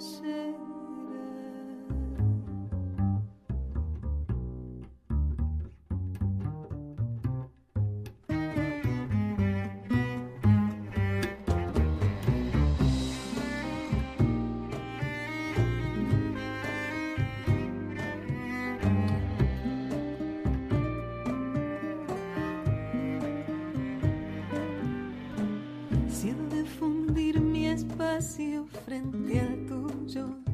Si difundir mi espacio frente a 좀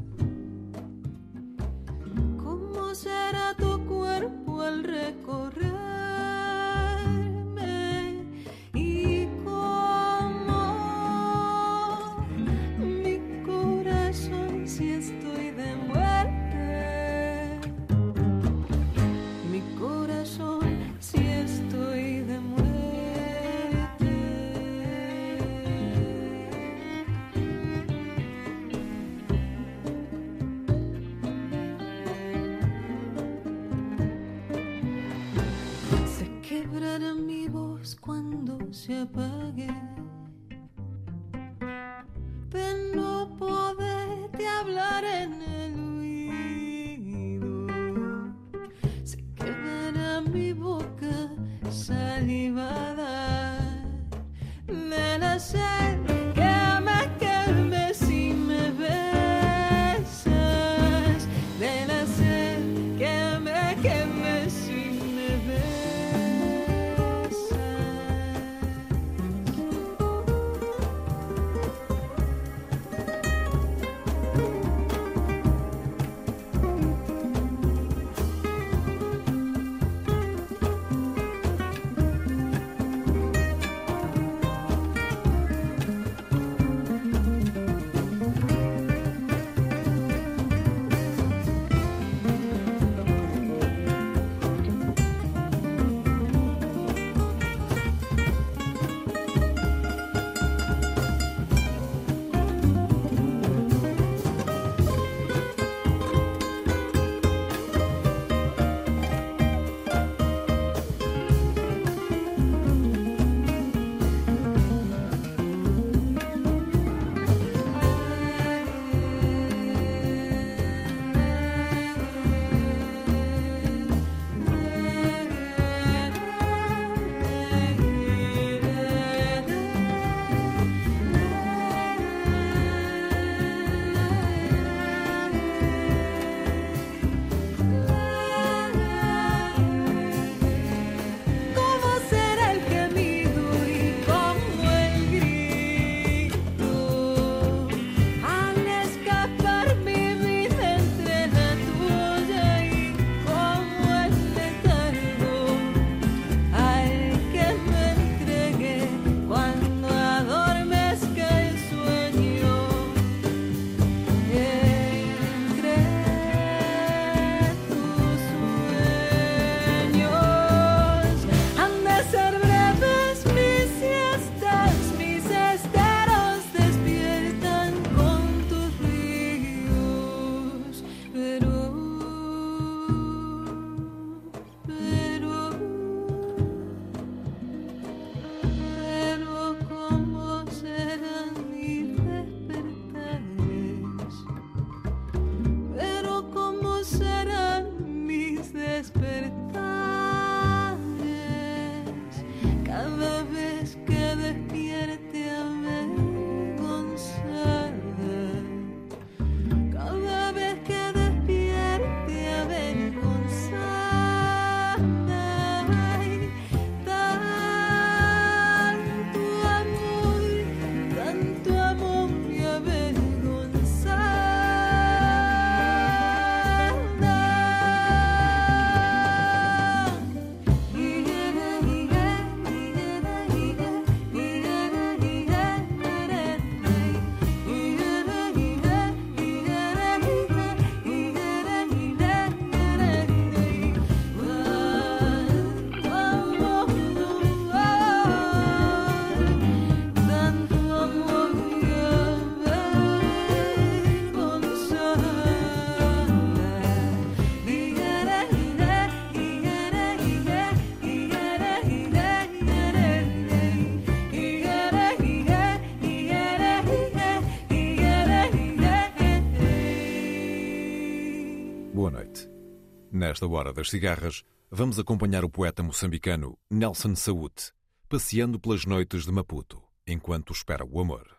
Nesta hora das cigarras, vamos acompanhar o poeta moçambicano Nelson Saúde, passeando pelas noites de Maputo, enquanto espera o amor.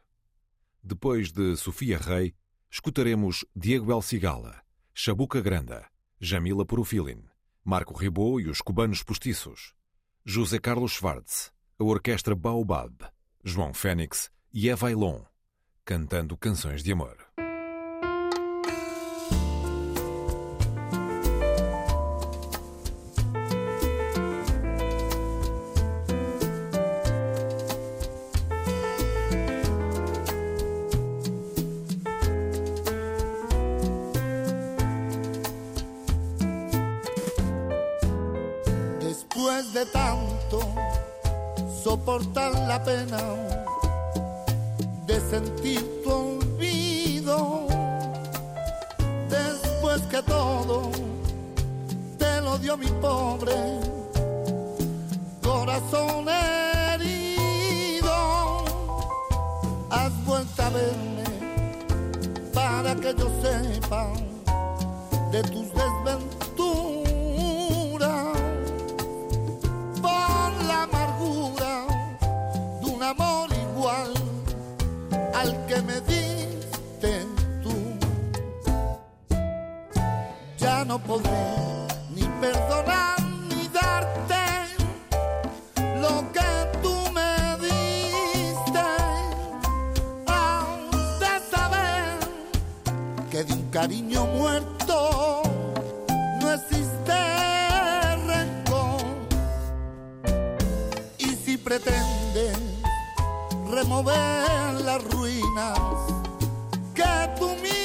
Depois de Sofia Rei, escutaremos Diego El Cigala, Chabuca Granda, Jamila Porofilin, Marco Ribot e os cubanos postiços, José Carlos Schwartz, a orquestra Baobab, João Fênix e Eva Ailon, cantando canções de amor. Pena de sentir tu olvido, después que todo te lo dio mi pobre corazón herido, has vuelto a verme para que yo sepa de tus desventuras podré ni perdonar ni darte lo que tú me diste. Has de saber que de un cariño muerto no existe rencor. Y si pretendes remover las ruinas que tú misma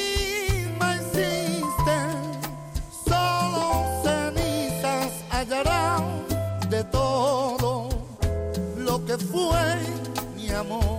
amor.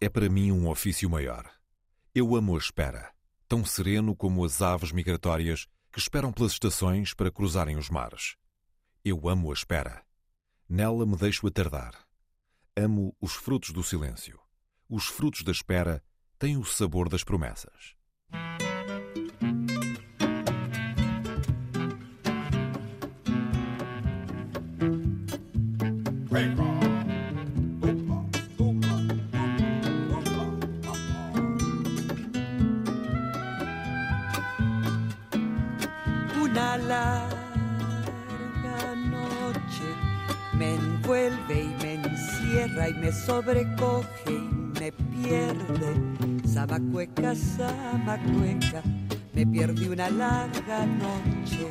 É para mim um ofício maior. Eu amo a espera, tão sereno como as aves migratórias que esperam pelas estações para cruzarem os mares. Eu amo a espera. Nela me deixo atardar. Amo os frutos do silêncio. Os frutos da espera têm o sabor das promessas. Una y me sobrecoge y me pierde. Samacueca, Samacueca, me pierde una larga noche.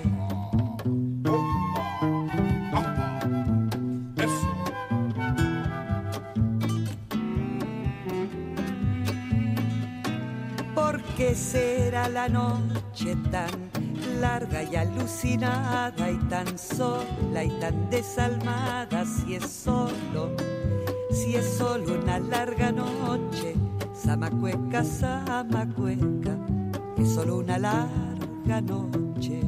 ¿Por qué será la noche tan larga y alucinada y tan sola y tan desalmada si es solo, si es solo una larga noche? Samacueca, Samacueca, es solo una larga noche.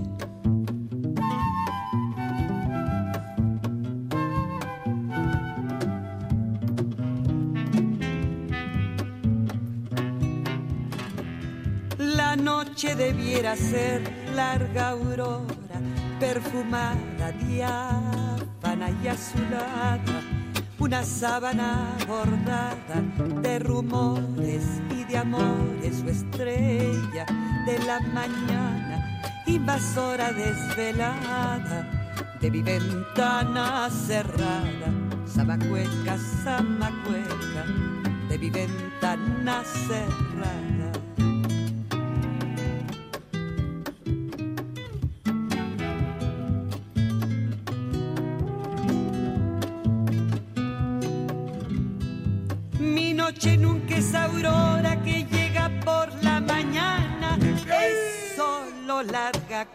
La noche debiera ser larga aurora, perfumada, diáfana y azulada, una sábana bordada de rumores y de amores, su estrella de la mañana, invasora desvelada de mi ventana cerrada, Samacueca, Samacueca, de mi ventana cerrada.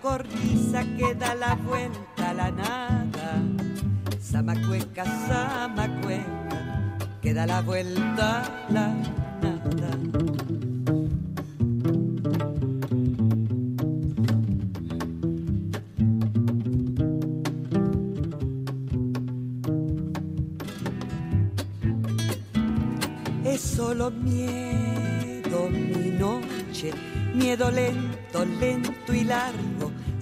Cornisa que da la vuelta la nada. Samacueca, Samacueca, que da la vuelta la nada. Es solo miedo mi noche, miedo lento, lento y largo,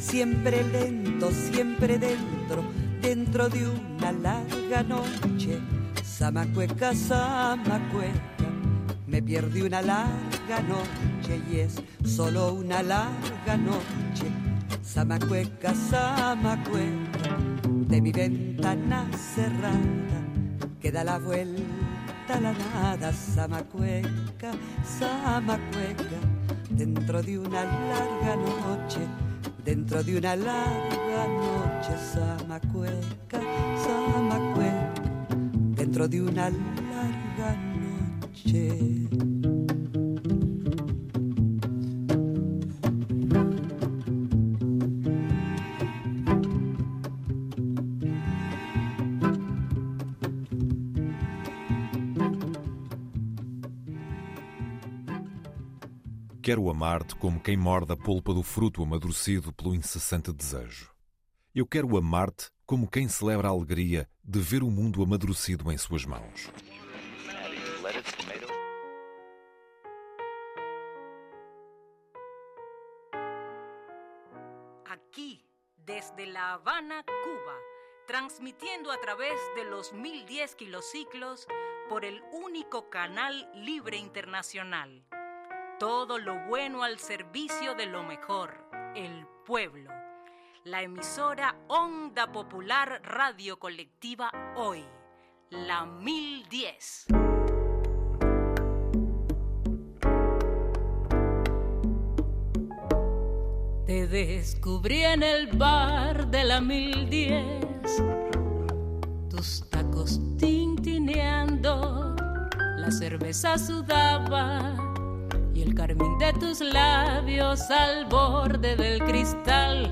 siempre lento siempre dentro, dentro de una larga noche. Samacueca, Samacueca, me perdí una larga noche y es solo una larga noche. Samacueca, Samacueca, de mi ventana cerrada, queda la vuelta a la nada. Samacueca, Samacueca, dentro de una larga noche dentro de una larga noche samacueca, samacueca, dentro de una larga noche. Quero amar-te como quem morde a polpa do fruto amadurecido pelo incessante desejo. Eu quero amar-te como quem celebra a alegria de ver o mundo amadurecido em suas mãos. Aquí, desde La Habana, Cuba, transmitiendo a través de los 1010 kilociclos por el único canal libre internacional todo lo bueno al servicio de lo mejor, el pueblo. La emisora Onda Popular Radio Colectiva Hoy, la 1010. Te descubrí en el bar de la 1010, tus tacos tintineando, la cerveza sudaba carmín de tus labios al borde del cristal,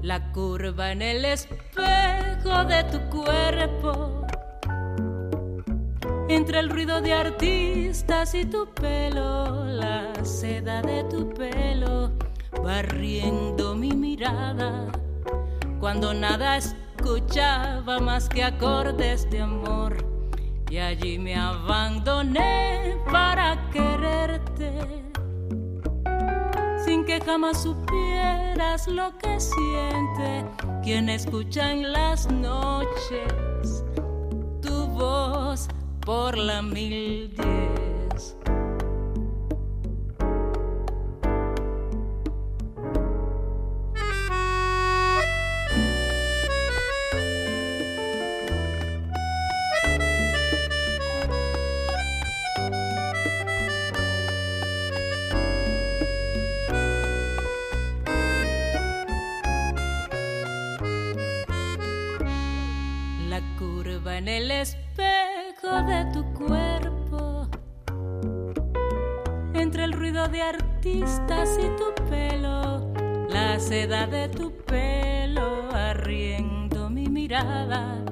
la curva en el espejo de tu cuerpo, entre el ruido de artistas y tu pelo, la seda de tu pelo, barriendo mi mirada, cuando nada escuchaba más que acordes de amor y allí me abandoné para quererte sin que jamás supieras lo que siente quien escucha en las noches tu voz por la mil diez. Seda de tu pelo, arriendo mi mirada,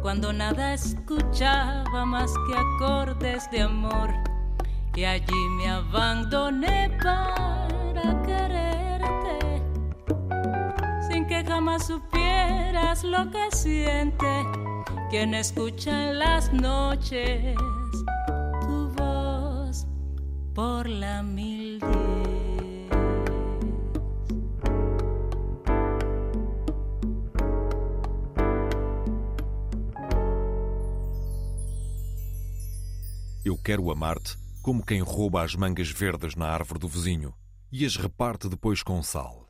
cuando nada escuchaba más que acordes de amor, y allí me abandoné para quererte, sin que jamás supieras lo que siente quien escucha en las noches tu voz por la mil quero amar-te como quem rouba as mangas verdes na árvore do vizinho e as reparte depois com sal.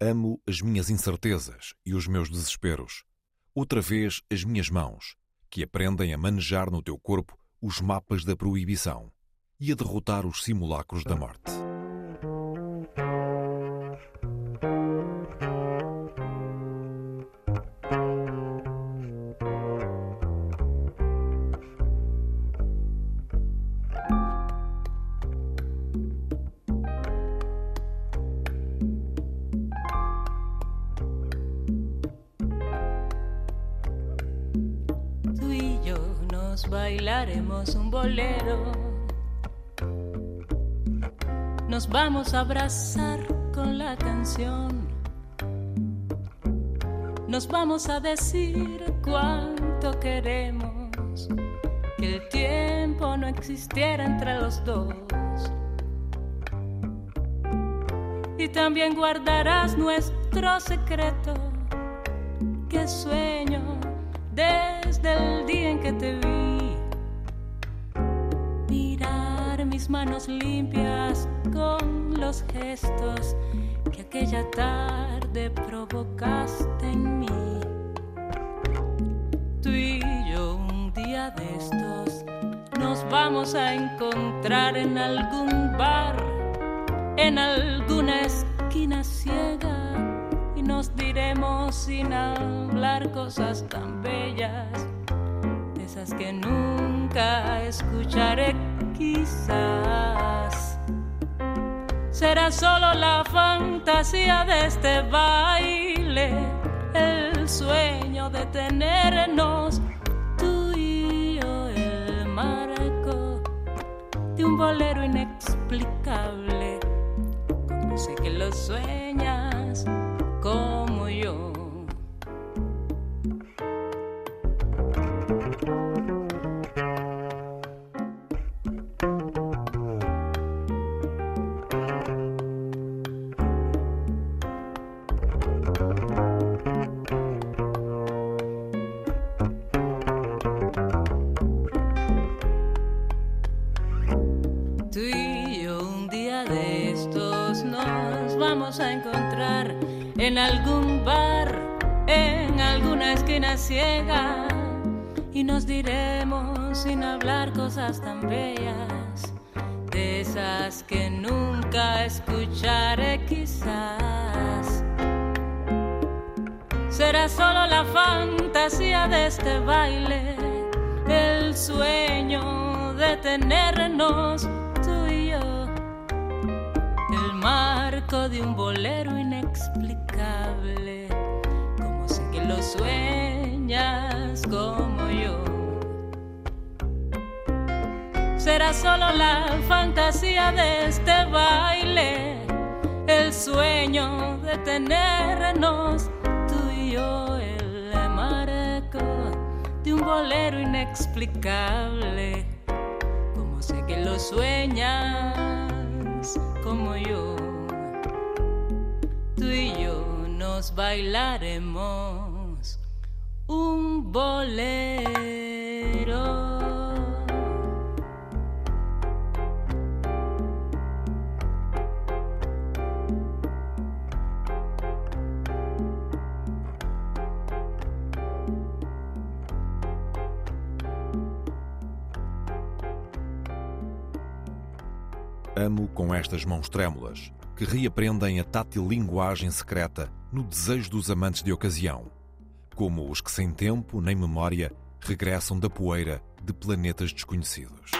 Amo as minhas incertezas e os meus desesperos. Outra vez as minhas mãos, que aprendem a manejar no teu corpo os mapas da proibição e a derrotar os simulacros da morte. Nos vamos a abrazar con la canción. Nos vamos a decir cuánto queremos. Que el tiempo no existiera entre los dos. Y también guardarás nuestro secreto. Que sueño desde el día en que te vi manos limpias con los gestos que aquella tarde provocaste en mí. Tú y yo un día de estos nos vamos a encontrar en algún bar, en alguna esquina ciega y nos diremos sin hablar cosas tan bellas, esas que nunca escucharé quizás será solo la fantasía de este baile, el sueño de tenernos tú y yo, el marco de un bolero inexplicable, como sé que lo sueñas como tú y yo nos bailaremos un bolero. Estas mãos trêmulas que reaprendem a tátil linguagem secreta no desejo dos amantes de ocasião, como os que sem tempo nem memória regressam da poeira de planetas desconhecidos.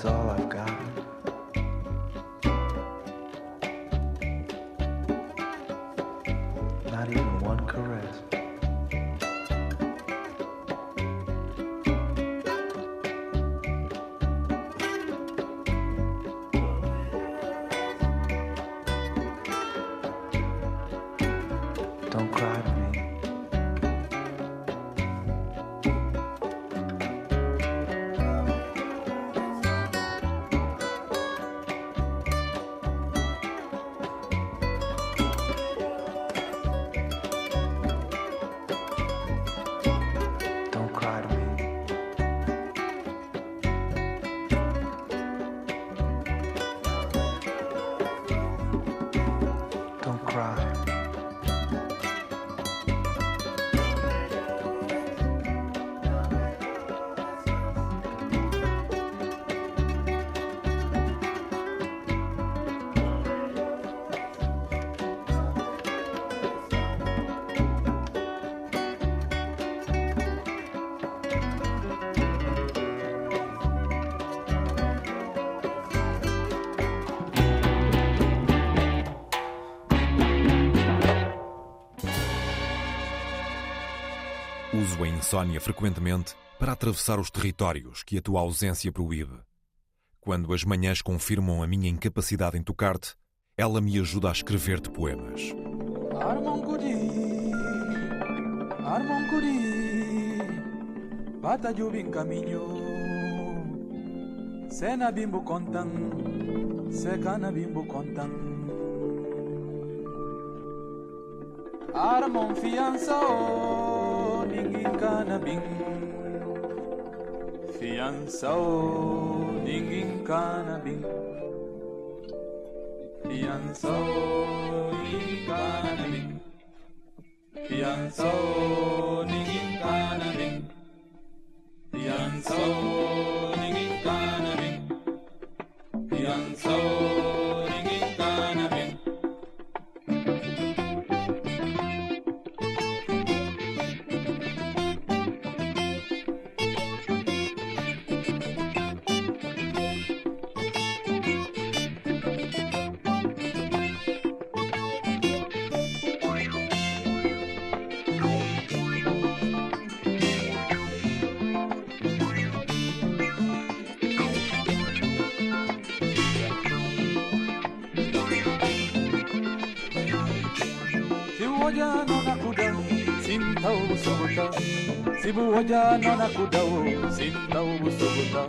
糟了。Insônia frequentemente para atravessar os territórios que a tua ausência proíbe. Quando as manhãs confirmam a minha incapacidade em tocar-te, ela me ajuda a escrever-te poemas. bata caminho, cena bimbo contan, bimbo contan. Armon fianza oh bing ingkana bing. Fianzao ning ingkana bing. Fianzao ning ingkana bing. Fianzao ning ingkana bing. Fianso. sinta ubusubuta sibu waja nona kuda sinta ubusubuta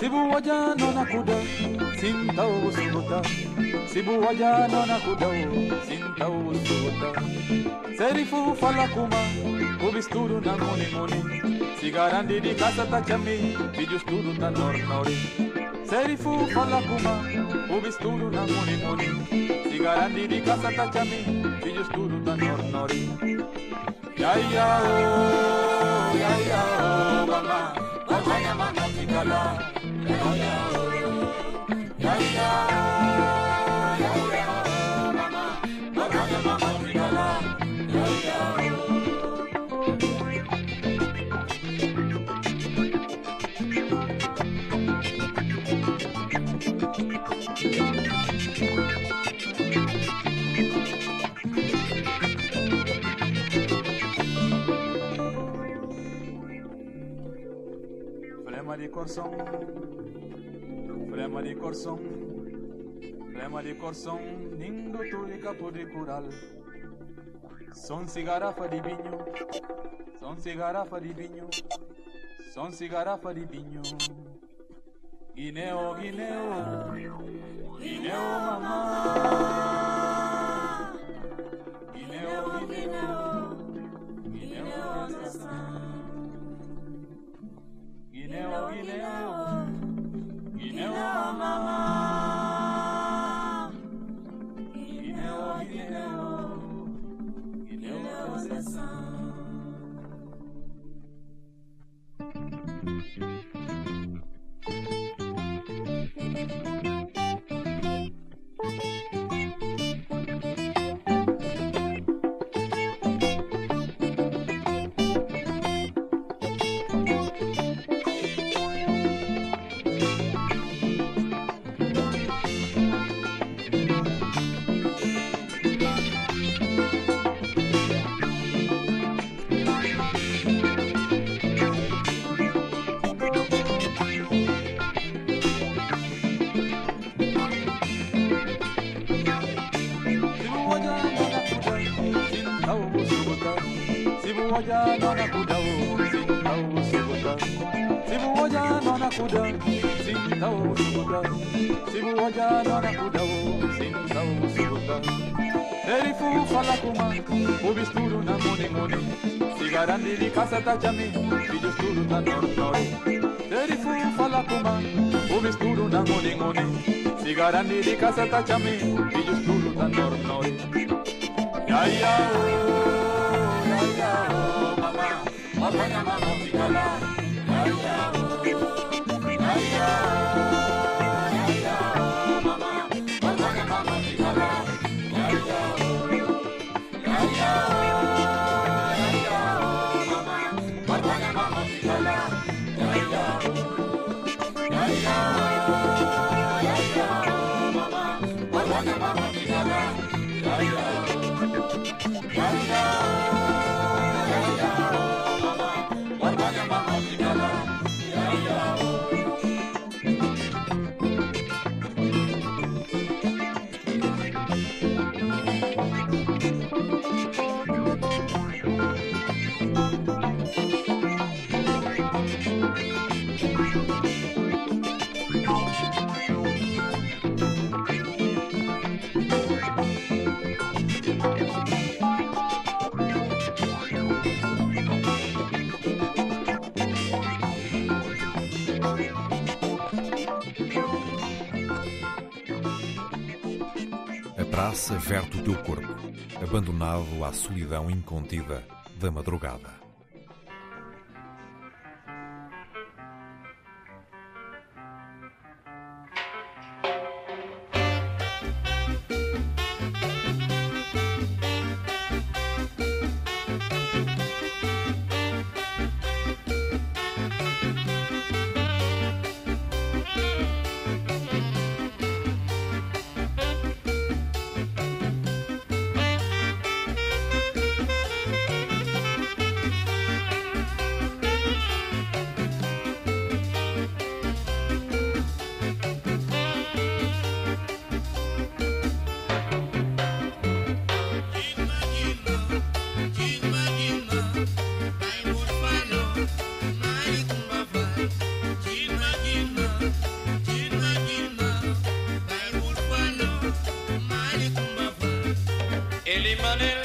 sibu waja nona kuda. Sinta ubusubuta sibu waja nona kuda sinta ubusubuta serifu fala kuma. Kubisturu na moni moni. sigarandi di casa ta chami. Bijusturu na nor nori. Serifu fala kuma. Kubisturu na moni moni. sigarandi di casa ta chami. Bijusturu na nor nori yaya o yaya o mama. I ya mama tikala yaya oh. corção, flema de corção, flema de corção, nindo túnica de cural. Son cigarafa de vinho, son cigarafa de vinho, são cigarafa de vinho. Guineo, Guineo, Guineo, mamá. Guineo, Guineo, Guineo, Guineo, Guineo, Guineo, Guineo, Guineo, Guineo, Guineo, Guineo, Guineo, Guineo, Guineo, Ginoo, Ginoo, Ginoo mama. Ginoo, Ginoo, Ginoo the sun. moja dona kudao sinta usuka Erifu fala kuma ubisturu na mone mone Sigarandi di casa tajami bijusturu na nornore Erifu fala kuma ubisturu na mone mone Sigarandi di casa tajami bijusturu na nornore Ya ya oh ya ya oh mama mama mama mama Mama, Mama. Praça verte o teu corpo, abandonado à solidão incontida da madrugada. money.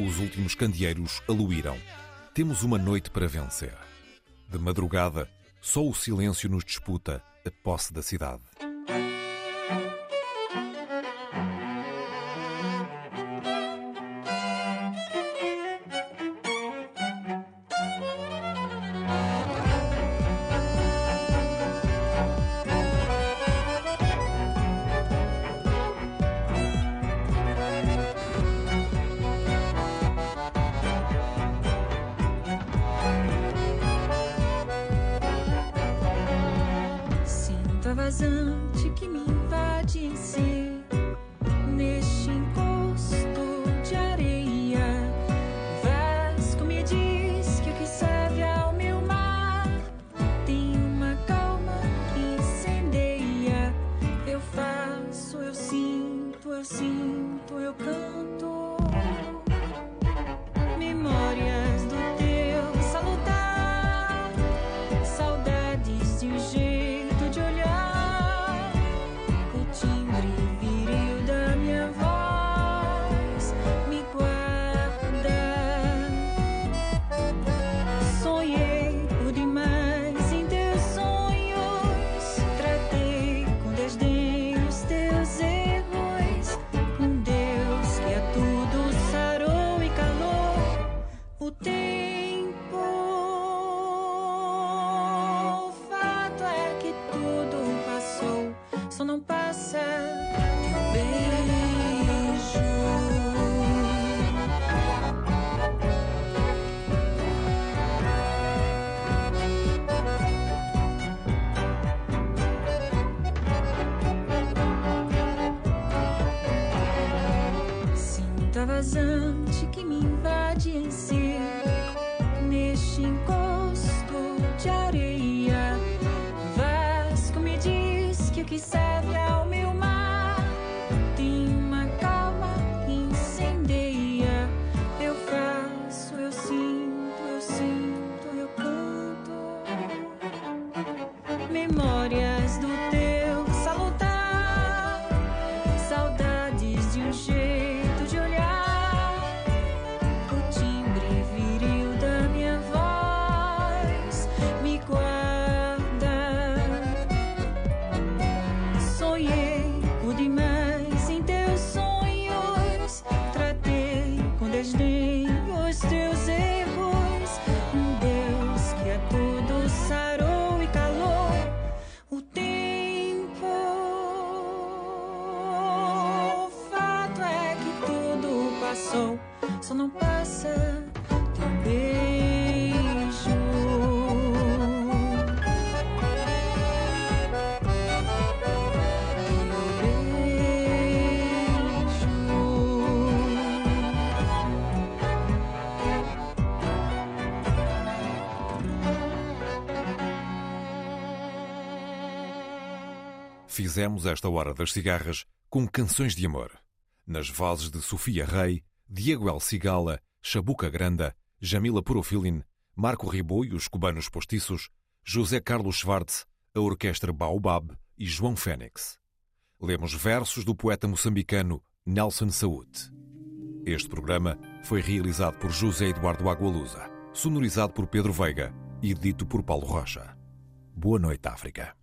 Os últimos candeeiros aluíram. Temos uma noite para vencer. De madrugada, só o silêncio nos disputa a posse da cidade. fizemos esta Hora das Cigarras com canções de amor, nas vozes de Sofia Rei, Diego El Cigala Chabuca Granda, Jamila Porofilin, Marco Ribou e os cubanos postiços, José Carlos Schwartz, a orquestra Baobab e João Fênix. Lemos versos do poeta moçambicano Nelson Saúde. Este programa foi realizado por José Eduardo Agualusa, sonorizado por Pedro Veiga e dito por Paulo Rocha. Boa noite, África.